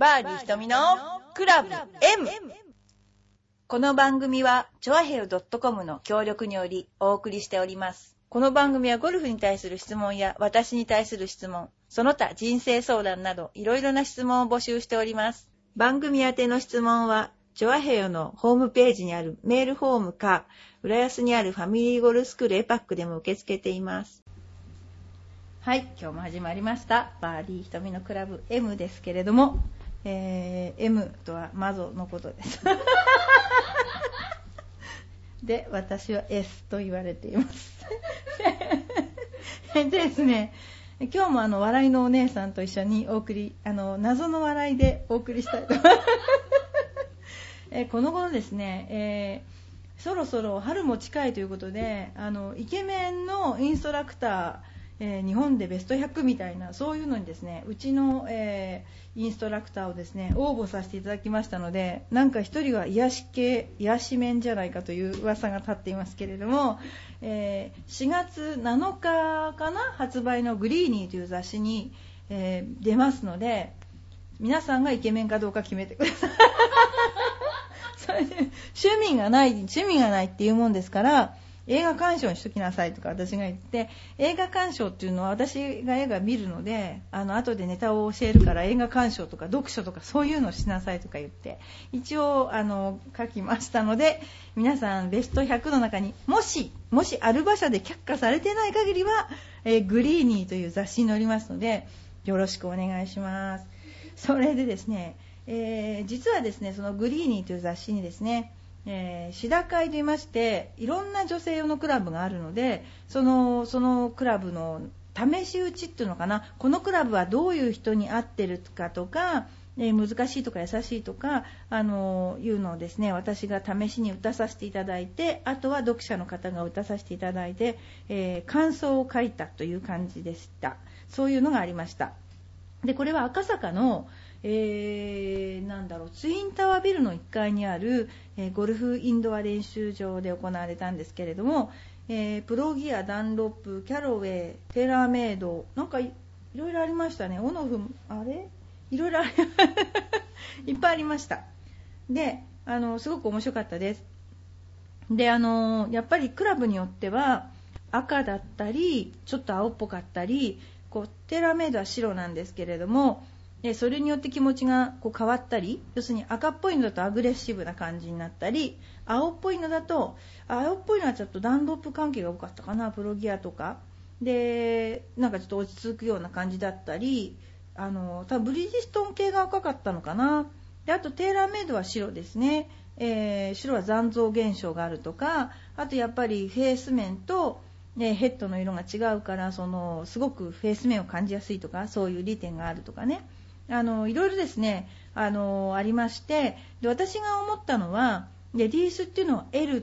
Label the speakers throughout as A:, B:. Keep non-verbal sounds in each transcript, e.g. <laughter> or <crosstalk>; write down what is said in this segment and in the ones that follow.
A: バーディー瞳のクラブ M! この番組は、チョアヘヨ .com の協力によりお送りしております。この番組はゴルフに対する質問や私に対する質問、その他人生相談などいろいろな質問を募集しております。番組宛ての質問は、チョアヘヨのホームページにあるメールフォームか、浦安にあるファミリーゴルスクールエパックでも受け付けています。はい、今日も始まりました。バーディー瞳のクラブ M ですけれども、えー M とはマゾのことです。<laughs> で、私は S と言われています。<laughs> でですね、今日もあの笑いのお姉さんと一緒にお送り、あの謎の笑いでお送りしたいと思います。えーこの頃ですね、えーそろそろ春も近いということで、あのイケメンのインストラクター、えー日本でベスト100みたいなそういうのにですねうちの、えーインストラクターをですね応募させていただきましたのでなんか一人は癒し系癒し面じゃないかという噂が立っていますけれども、えー4月7日かな発売の「グリーニー」という雑誌に、えー出ますので皆さんがイケメンかどうか決めてください。<laughs> それで趣味がない趣味がないっていうもんですから映画鑑賞にしときなさいとか私が言って映画鑑賞っていうのは私が映画見るのであの後でネタを教えるから映画鑑賞とか読書とかそういうのをしなさいとか言って一応あの書きましたので皆さんベスト100の中にもしもしアルバ社で却下されてない限りは、えーグリーニーという雑誌に載りますのでよろしくお願いします。それでですね、えー実はですねそのグリーニーという雑誌にですねえー、シダ会と言いましていろんな女性用のクラブがあるのでそのそのクラブの試し打ちっていうのかなこのクラブはどういう人に合ってるかとか、えー難しいとか優しいとかあのいうのをですね私が試しに打たさせていただいてあとは読者の方が打たさせていただいて、えー感想を書いたという感じでした。そういうのがありました。でこれは赤坂の、えーなんだろうツインタワービルの1階にある、えーゴルフインドア練習場で行われたんですけれども、えープロギア、ダンロップ、キャロウェイ、テラーメイドなんかいいろいろありましたね、オノフあれ？いろいろあり <laughs> いっぱいありました。であのすごく面白かったです。であのやっぱりクラブによっては赤だったりちょっと青っぽかったりこうテラーメイドは白なんですけれどもでそれによって気持ちがこう変わったり要するに赤っぽいのだとアグレッシブな感じになったり青っぽいのだと青っぽいのはちょっとダンロップ関係が多かったかなプロギアとか。でなんかちょっと落ち着くような感じだったりあの多分ブリヂストン系が赤かったのかな。であとテーラーメイドは白ですね、えー白は残像現象があるとかあとやっぱりフェース面と、ね、ヘッドの色が違うからそのすごくフェース面を感じやすいとかそういう利点があるとかね。あのいろいろですねあのありましてで私が思ったのはレディースっていうのは L っ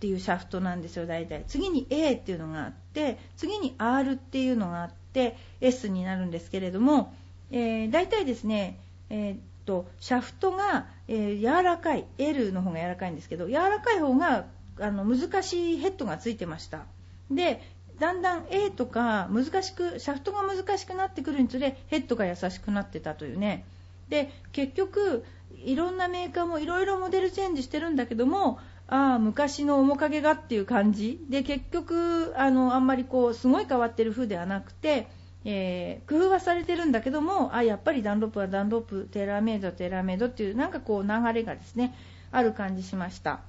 A: ていうシャフトなんですよ大体。次に A っていうのがあって次に R っていうのがあって S になるんですけれども、えー大体ですね、えーっとシャフトが、えー柔らかい L の方が柔らかいんですけど柔らかい方があの難しいヘッドがついてました。でだんだん A とか難しくシャフトが難しくなってくるにつれヘッドが優しくなってたというね。で結局いろんなメーカーもいろいろモデルチェンジしてるんだけどもああ昔の面影がっていう感じ。で結局あのあんまりこうすごい変わってる風ではなくて、えー工夫はされてるんだけどもあやっぱりダンロップはダンロップテーラーメイドはテーラーメイドっていうなんかこう流れがですねある感じしました。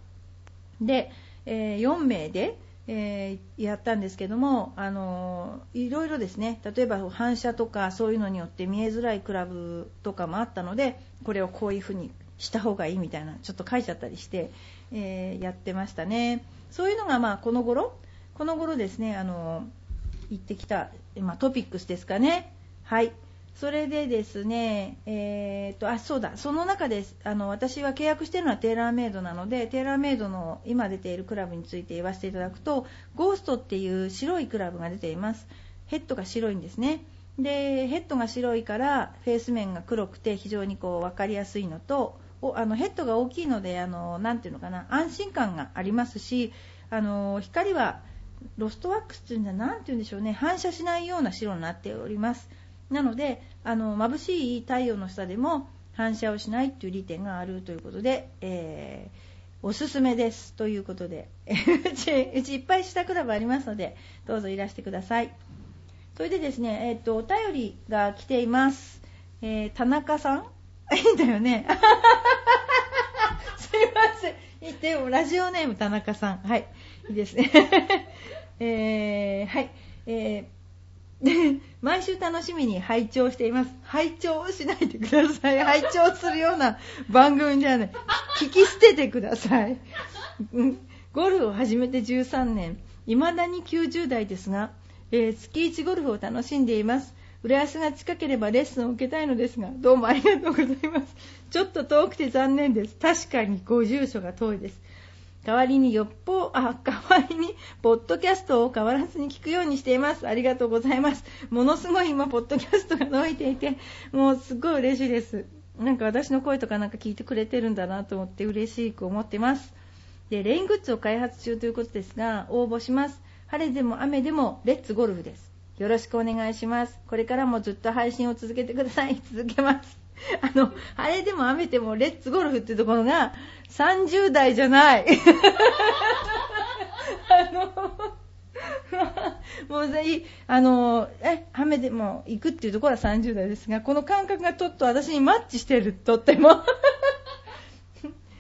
A: で、えー4名で、えーやったんですけども、あのいろいろですね例えば反射とかそういうのによって見えづらいクラブとかもあったのでこれをこういう風にした方がいいみたいなちょっと書いちゃったりして、えーやってましたね。そういうのがまあこの頃この頃ですねあの行ってきた、まあ、トピックスですかね。はい。それでですね、えーと、あ、そうだ、その中で、あの、私は契約しているのはテーラーメイドなので、テーラーメイドの今出ているクラブについて言わせていただくと、ゴーストっていう白いクラブが出ています。ヘッドが白いんですね。で、ヘッドが白いから、フェース面が黒くて非常にこう分かりやすいのと、おあのヘッドが大きいので、あの、なていうのかな、安心感がありますし、あの、光はロストワックスっていうんじゃなんて言うんでしょうね反射しないような白になっておりますなのであの眩しい太陽の下でも反射をしないっていう利点があるということで、えー、おすすめですということで。<laughs> うちうちいっぱい下クラブありますのでどうぞいらしてください。それでですね、えっ、とお便りが来ています、えー、田中さん？<laughs> いいんだよね。<laughs> すいません。言ってもラジオネーム田中さん。はい。いいですね。えー、はい。えーで毎週楽しみに拝聴しています。拝聴しないでください。拝聴するような番組じゃない。聞き捨ててください。ゴルフを始めて13年、未だに90代ですが、えー、月1ゴルフを楽しんでいます。浦安が近ければレッスンを受けたいのですが、どうもありがとうございます。ちょっと遠くて残念です。確かにご住所が遠いです。代わりによっぽ、あ、代わりに、ポッドキャストを変わらずに聞くようにしています。ありがとうございます。ものすごい今、ポッドキャストが伸びていて、もうすごい嬉しいです。なんか私の声とかなんか聞いてくれてるんだなと思って嬉しく思ってます。で、レイングッズを開発中ということですが、応募します。晴れでも雨でも、レッツゴルフです。よろしくお願いします。これからもずっと配信を続けてください。続けます。<laughs> あの、晴れでも雨でもレッツゴルフってところが30代じゃない。<laughs> あの、<laughs> もういい、あの、え、雨でも行くっていうところは30代ですが、この感覚がちょっと私にマッチしてる、とっても。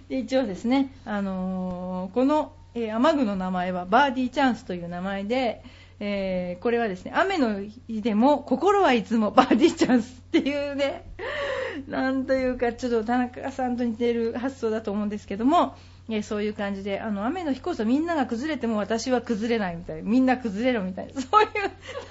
A: で一応ですね、あのー、この、えー、雨具の名前はバーディーチャンスという名前で、えー、これはですね、雨の日でも心はいつもバーディーチャンスっていうね、<laughs> なんというか、ちょっと田中さんと似てる発想だと思うんですけども、えそういう感じで、あの、雨の日こそみんなが崩れても私は崩れないみたいな、みんな崩れろみたいな、<laughs> そういう、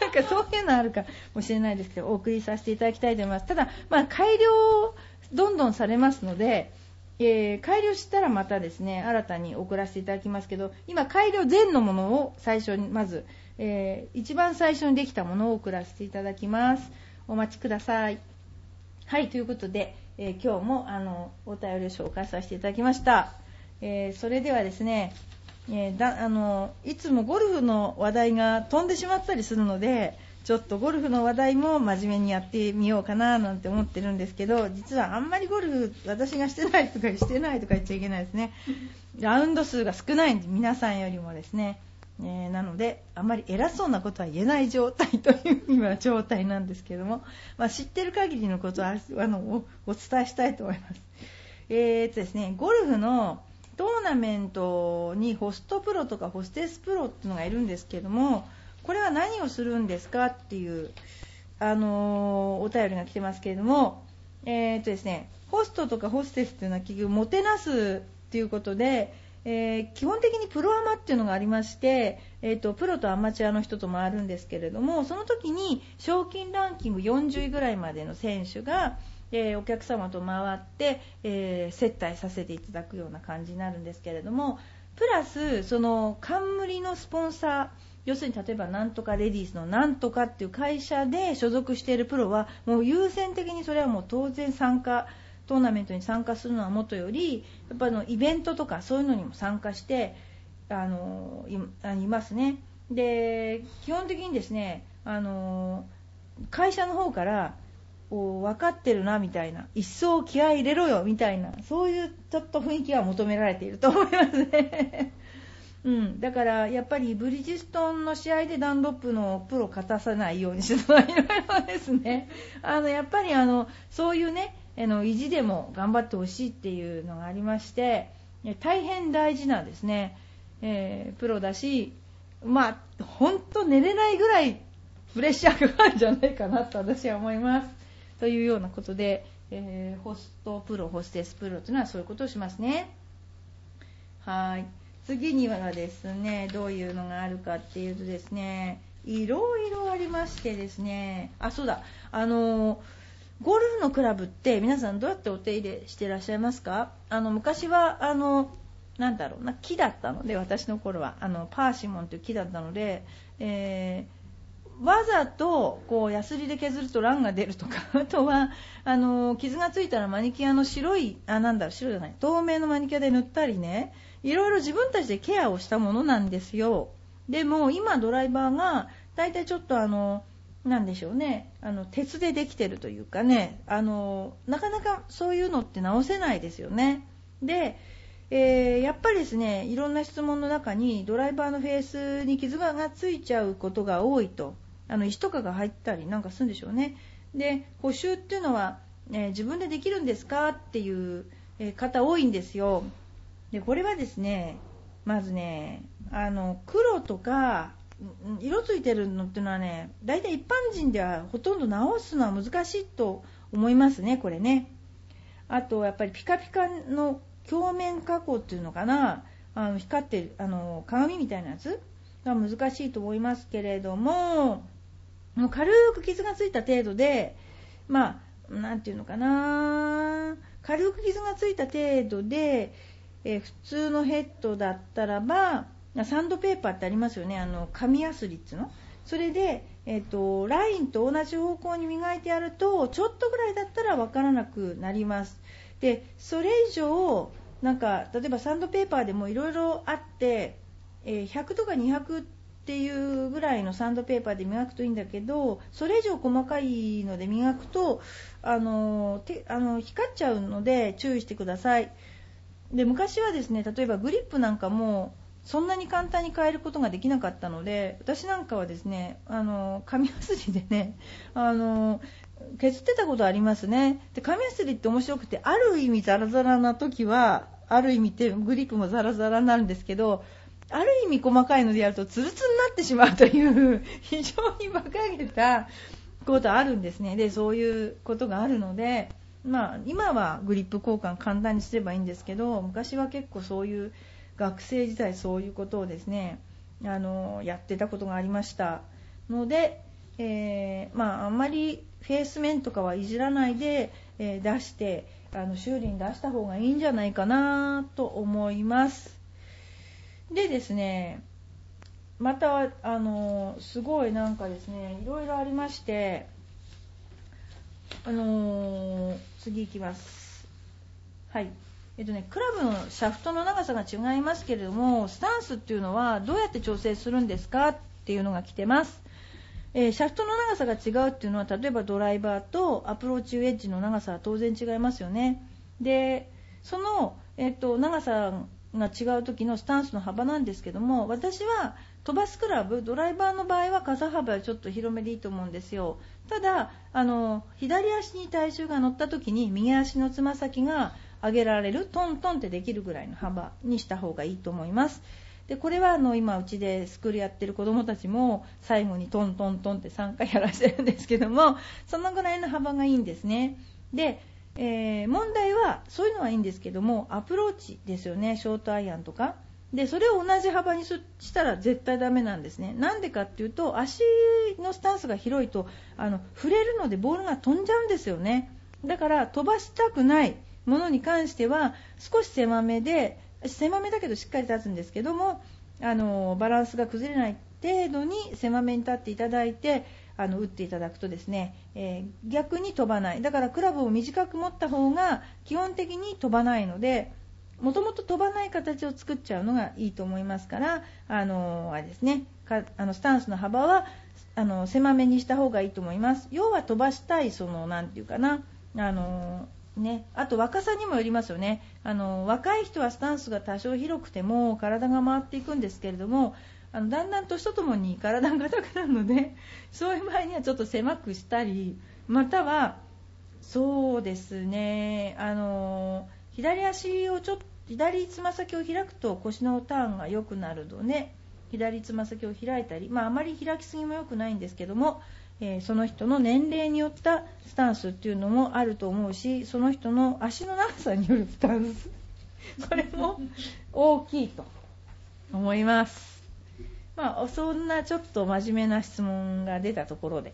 A: なんかそういうのあるかもしれないですけど、お送りさせていただきたいと思います。ただ、まあ、改良、どんどんされますので、えー、改良したらまたですね、新たに送らせていただきますけど、今、改良前のものを最初に、まず、えー、一番最初にできたものを送らせていただきます。お待ちください。はい、ということで、えー、今日もあのお便りを紹介させていただきました。えー、それではですね、えだあのいつもゴルフの話題が飛んでしまったりするので、ちょっとゴルフの話題も真面目にやってみようかななんて思ってるんですけど、実はあんまりゴルフ私がしてないとかしてないとか言っちゃいけないですね。ラウンド数が少ないんで、皆さんよりもですね。えー、なのであまり偉そうなことは言えない状態 <laughs> という今状態なんですけども、まあ、知ってる限りのことはあのおお伝えしたいと思います。えーとですね、ゴルフのトーナメントにホストプロとかホステスプロっていうのがいるんですけどもこれは何をするんですかっていう、あのー、お便りが来てますけれども、えーとですね、ホストとかホステスっていうのは結局もてなすっていうことでえー、基本的にプロアマっていうのがありまして、えーと、プロとアマチュアの人と回るんですけれどもその時に賞金ランキング40位ぐらいまでの選手が、えー、お客様と回って、えー、接待させていただくような感じになるんですけれどもプラスその冠のスポンサー要するに例えばなんとかレディースのなんとかっていう会社で所属しているプロはもう優先的にそれはもう当然参加トーナメントに参加するのはもとよりやっぱのイベントとかそういうのにも参加してあのいますね。で基本的にですねあの会社の方から分かってるなみたいな一層気合い入れろよみたいなそういうちょっと雰囲気が求められていると <laughs> 思いますね。うん、だからやっぱりブリヂストンの試合でダンロップのプロ勝たさないようにするのは <laughs> いろいろですね。あのやっぱりあのそういうねあの意地でも頑張ってほしいっていうのがありまして大変大事なんですね、えー、プロだし、まあ、本当寝れないぐらいプレッシャーがあるんじゃないかなと私は思います。というようなことで、えー、ホストプロ、ホステスプロというのはそういうことをしますね。はい。次にはですね、どういうのがあるかっていうとですね、いろいろありましてですね、あ、そうだ、あのーゴルフのクラブって皆さんどうやってお手入れしてらっしゃいますか？あの昔はあのなんだろうな木だったので私の頃は。あのパーシモンという木だったので、えー、わざとこうヤスリで削るとランが出るとか <laughs> あとはあの傷がついたらマニキュアの白いあなんだろう白じゃない透明のマニキュアで塗ったりねいろいろ自分たちでケアをしたものなんですよ。でも今ドライバーが大体ちょっとあのなんでしょうね。あの鉄でできてるというかね。あのなかなかそういうのって直せないですよね。で、えー、やっぱりですねいろんな質問の中にドライバーのフェースに傷がついちゃうことが多いと。あの石とかが入ったりなんかするんでしょうね。で補修っていうのは、え自分でできるんですかっていう方多いんですよ。でこれはですねまずねあの黒とか色ついてるのっていうのはね大体一般人ではほとんど直すのは難しいと思いますねこれね。あとやっぱりピカピカの鏡面加工っていうのかなあの光ってるあの鏡みたいなやつが難しいと思いますけれどももう軽く傷がついた程度でまあ何て言うのかな軽く傷がついた程度で、え普通のヘッドだったらばサンドペーパーってありますよね。あの紙やすりっつの。それで、えーと、ラインと同じ方向に磨いてやるとちょっとぐらいだったら分からなくなります。でそれ以上なんか例えばサンドペーパーでもいろいろあって、えー、100とか200っていうぐらいのサンドペーパーで磨くといいんだけどそれ以上細かいので磨くとあのてあの光っちゃうので注意してください。で昔はですね例えばグリップなんかもそんなに簡単に変えることができなかったので私なんかはですねあの紙やすりでねあの削ってたことありますね。で紙やすりって面白くてある意味ザラザラな時はある意味ってグリップもザラザラになるんですけどある意味細かいのでやるとツルツルになってしまうという <laughs> 非常に馬鹿げたことあるんですね。でそういうことがあるのでまあ今はグリップ交換簡単にすればいいんですけど昔は結構そういう学生時代そういうことをですねあのやってたことがありました。ので、えー、まあ、あんまりフェース面とかはいじらないで、えー、出してあの修理に出した方がいいんじゃないかなと思います。でですねまたあのすごいなんかですねいろいろありましてあのー、次いきます。はい。えっとね、クラブのシャフトの長さが違いますけれどもスタンスっていうのはどうやって調整するんですか？っていうのが来てます、えー、シャフトの長さが違うっていうのは例えばドライバーとアプローチウェッジの長さは当然違いますよね。でその、えっと、長さが違う時のスタンスの幅なんですけども私は飛ばすクラブドライバーの場合は傘幅はちょっと広めでいいと思うんですよ。ただあの左足に体重が乗った時に右足のつま先が上げられるトントンってできるぐらいの幅にした方がいいと思います。でこれはあの今うちでスクールやってる子どもたちも最後にトントントンって3回やらせてるんですけどもそのぐらいの幅がいいんですね。で、えー、問題はそういうのはいいんですけどもアプローチですよね。ショートアイアンとか。でそれを同じ幅にしたら絶対ダメなんですね。なんでかっていうと足のスタンスが広いとあの触れるのでボールが飛んじゃうんですよね。だから飛ばしたくない。ものに関しては少し狭めで狭めだけどしっかり立つんですけどもあのバランスが崩れない程度に狭めに立っていただいてあの打っていただくとですね、えー、逆に飛ばない。だからクラブを短く持った方が基本的に飛ばないのでもともと飛ばない形を作っちゃうのがいいと思いますからあのあれですねかあのスタンスの幅はあの狭めにした方がいいと思います。要は飛ばしたいその何て言うかなあのね、あと若さにもよりますよね。あの若い人はスタンスが多少広くても体が回っていくんですけれどもあのだんだん年とともに体が硬くなるのでそういう場合にはちょっと狭くしたりまたはそうですね。あの左足をちょっと左つま先を開くと腰のターンが良くなるので左つま先を開いたり、まあ、あまり開きすぎも良くないんですけどもえー、その人の年齢によったスタンスっていうのもあると思うしその人の足の長さによるスタンス。<laughs> これも大きいと思います、まあ、そんなちょっと真面目な質問が出たところで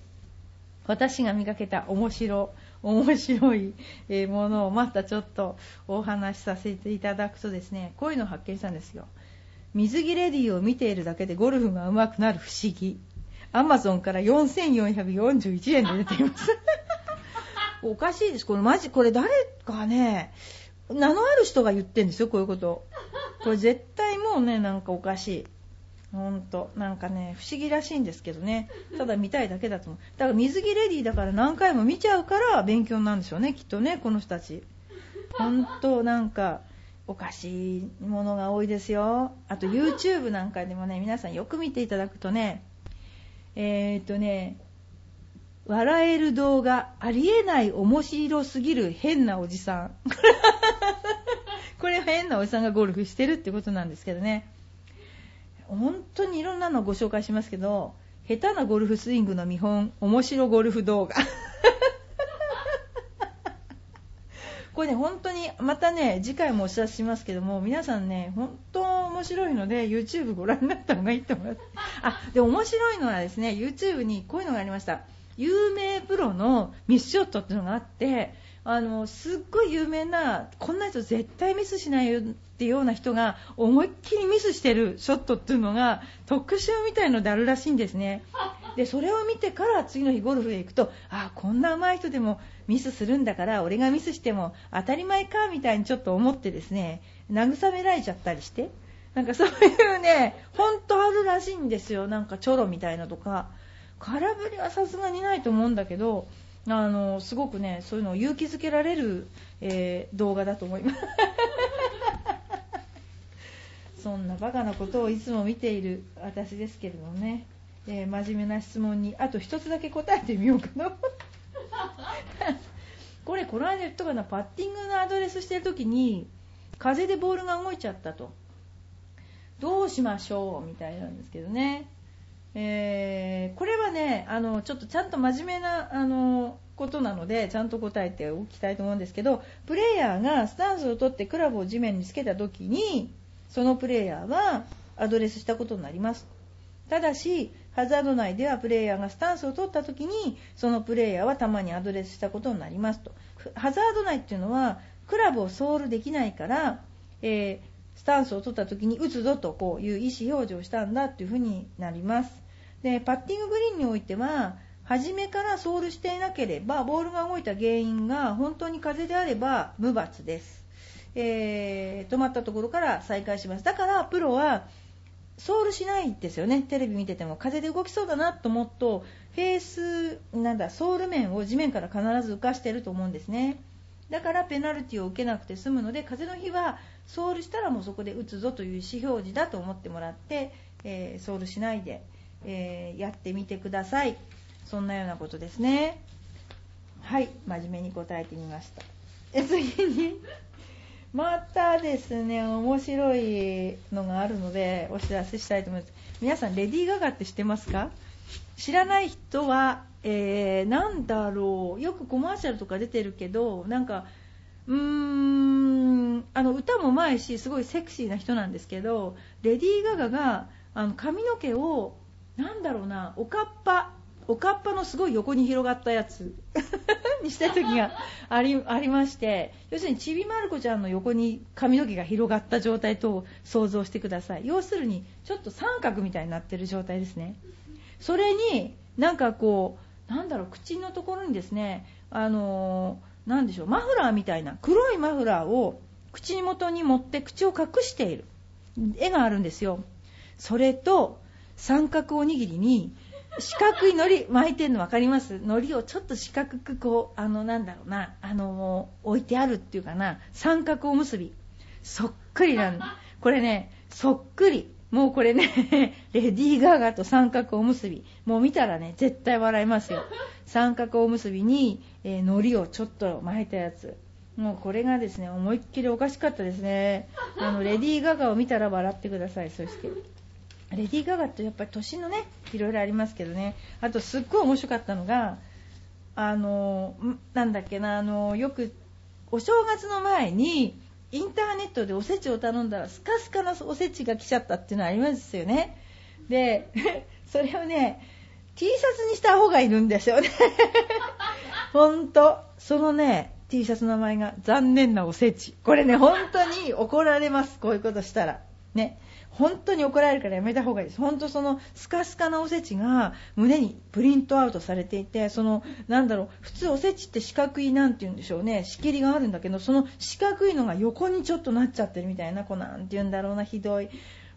A: 私が見かけた面白面白いものをまたちょっとお話しさせていただくとですねこういうのを発見したんですよ。水着レディーを見ているだけでゴルフが上手くなる不思議。アマゾンから4441円で出ています <laughs> おかしいです。これマジ、これ誰かね、名のある人が言ってんですよ、こういうこと。これ絶対もうね、なんかおかしい。ほんとなんかね不思議らしいんですけどねただ見たいだけだと思うだから水着レディーだから何回も見ちゃうから勉強なんでしょうねきっとねこの人たち本当なんかおかしいものが多いですよあと YouTube なんかでもね皆さんよく見ていただくとねえー、っとね笑える動画ありえない面白すぎる変なおじさん。<laughs> これは変なおじさんがゴルフしてるってことなんですけどね。本当にいろんなのをご紹介しますけど下手なゴルフスイングの見本面白ゴルフ動画。<laughs> これね本当にまたね次回もお知らせしますけども皆さんね本当白いので YouTube ご覧になった方がいいと思います。あで面白いのはですね YouTube にこういうのがありました。有名プロのミスショットっていうのがあってあのすっごい有名なこんな人絶対ミスしないよっていうような人が思いっきりミスしてるショットっていうのが特集みたいのであるらしいんですね。でそれを見てから次の日ゴルフへ行くとあこんな上手い人でもミスするんだから俺がミスしても当たり前かみたいにちょっと思ってですね慰められちゃったりして。なんかそういうね本当あるらしいんですよ。なんかチョロみたいなとか。空振りはさすがにないと思うんだけどあのすごくねそういうのを勇気づけられる、えー、動画だと思います。<laughs> そんなバカなことをいつも見ている私ですけれどもね、えー、真面目な質問にあと1つだけ答えてみようかな。<laughs> これこの間言ったかな。パッティングのアドレスしてる時に風でボールが動いちゃったと。どうしましょうみたいなんですけどね。えー、これはねあのちょっとちゃんと真面目なあのことなのでちゃんと答えておきたいと思うんですけどプレーヤーがスタンスを取ってクラブを地面につけた時にそのプレーヤーはアドレスしたことになります。ただしハザード内ではプレーヤーがスタンスを取った時にそのプレーヤーはたまにアドレスしたことになりますと。ハザード内っていうのはクラブをソールできないから、えー、スタンスを取った時に打つぞとこういう意思表示をしたんだっていうふうになります。でパッティンググリーンにおいては初めからソールしていなければボールが動いた原因が本当に風であれば無罰です、えー、止まったところから再開します。だからプロはソールしないですよね。テレビ見てても風で動きそうだなと思うとフェースなんだソール面を地面から必ず浮かしてると思うんですね。だからペナルティを受けなくて済むので風の日はソールしたらもうそこで打つぞという意思表示だと思ってもらって、えー、ソールしないでえー、やってみてください。そんなようなことですね。はい真面目に答えてみました。え次に。<laughs> またですね面白いのがあるのでお知らせしたいと思います。皆さんレディー・ガガって知ってますか？知らない人は、えー、なんだろう。よくコマーシャルとか出てるけどなんかうーんあの歌もうまいしすごいセクシーな人なんですけどレディー・ガガがあの髪の毛をなんだろうなおかっぱおかっぱのすごい横に広がったやつ <laughs> にした時がありありまして要するにちびまる子ちゃんの横に髪の毛が広がった状態と想像してください。要するにちょっと三角みたいになってる状態ですね。それになんかこうなんだろう口のところにですねあのー、なんでしょうマフラーみたいな黒いマフラーを口元に持って口を隠している絵があるんですよ。それと三角おにぎりに四角い海苔巻いてるの分かります？海苔をちょっと四角くこうあのなんだろうなあの置いてあるっていうかな三角おむすび。そっくりなんこれねそっくり。もうこれね <laughs> レディー・ガガと三角おむすびもう見たらね絶対笑いますよ。三角おむすびに、えー、海苔をちょっと巻いたやつ。もうこれがですね思いっきりおかしかったですね。あのレディー・ガガを見たら笑ってくださいそして。レディー・ガガってやっぱり年のねいろいろありますけどね。あとすっごい面白かったのがあのなんだっけなあのよくお正月の前にインターネットでおせちを頼んだらスカスカなおせちが来ちゃったっていうのはありますよね。で <laughs> それをね T シャツにした方がいるんですよね。ほんとそのね T シャツの名前が残念なおせち。これね本当に怒られます。こういうことしたら。ね本当に怒られるからやめた方がいいです。本当そのスカスカなおせちが胸にプリントアウトされていて、そのなんだろう、普通おせちって四角いなんて言うんでしょうね、仕切りがあるんだけど、その四角いのが横にちょっとなっちゃってるみたいな子なんて言うんだろうな、ひどい。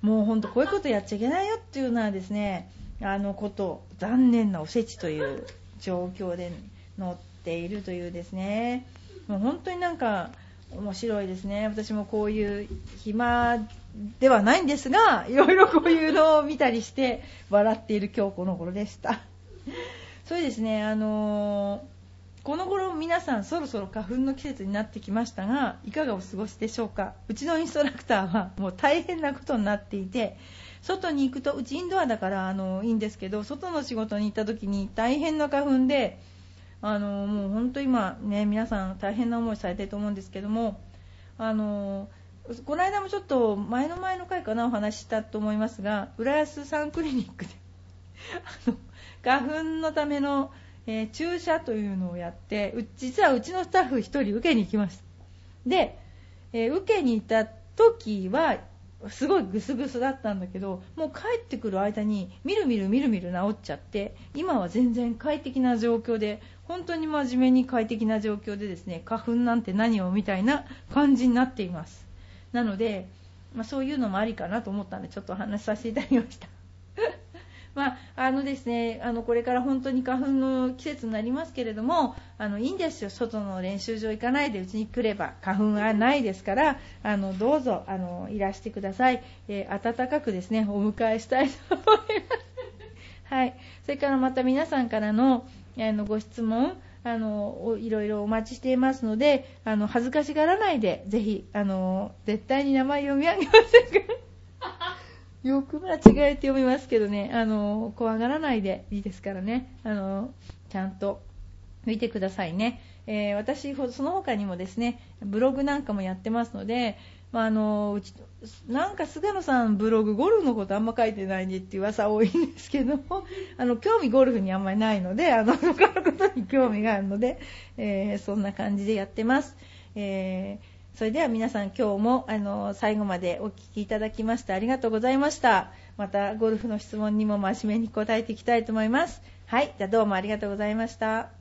A: もうほんとこういうことやっちゃいけないよっていうのはですねあのこと残念なおせちという状況で載っているというですねもう本当になんか面白いですね私もこういう暇ではないんですがいろいろこういうのを見たりして笑っている今日この頃でした。それですねあのーこの頃皆さんそろそろ花粉の季節になってきましたがいかがお過ごしでしょうか。うちのインストラクターはもう大変なことになっていて外に行くとうちインドアだからあのいいんですけど外の仕事に行った時に大変な花粉であのもう本当今ね皆さん大変な思いされてると思うんですけどもあのこの間もちょっと前の前の回かなお話したと思いますが浦安サンクリニックで <laughs> あの花粉のためのえー、注射というのをやって実はうちのスタッフ1人受けに行きました。で、えー、受けに行った時はすごいグスグスだったんだけどもう帰ってくる間にみるみるみるみる治っちゃって今は全然快適な状況で本当に真面目に快適な状況でですね花粉なんて何をみたいな感じになっています。なので、まあ、そういうのもありかなと思ったんでちょっと話させていただきました。<laughs> まあ、あのですね、あのこれから本当に花粉の季節になりますけれども、あのいいんですよ、外の練習場行かないでうちに来れば花粉はないですから、あのどうぞあのいらしてください、えー、温かくですねお迎えしたいと思います。はい、それからまた皆さんからのあのご質問あのいろいろお待ちしていますのであの恥ずかしがらないでぜひあの絶対に名前読み上げませんか？ら <laughs> よく間違えて読みますけどね、あの、怖がらないでいいですからね、あの、ちゃんと見てくださいね。えー、私、その他にもですね、ブログなんかもやってますので、まあ、あのうちなんか菅野さん、ブログ、ゴルフのことあんま書いてないねっていう噂多いんですけども、<laughs> あの興味ゴルフにあんまりないので、<laughs> あの他のことに興味があるので、<laughs> えー、そんな感じでやってます。えーそれでは皆さん今日もあの最後までお聞きいただきましてありがとうございました。またゴルフの質問にも真面目に答えていきたいと思います。はい、じゃどうもありがとうございました。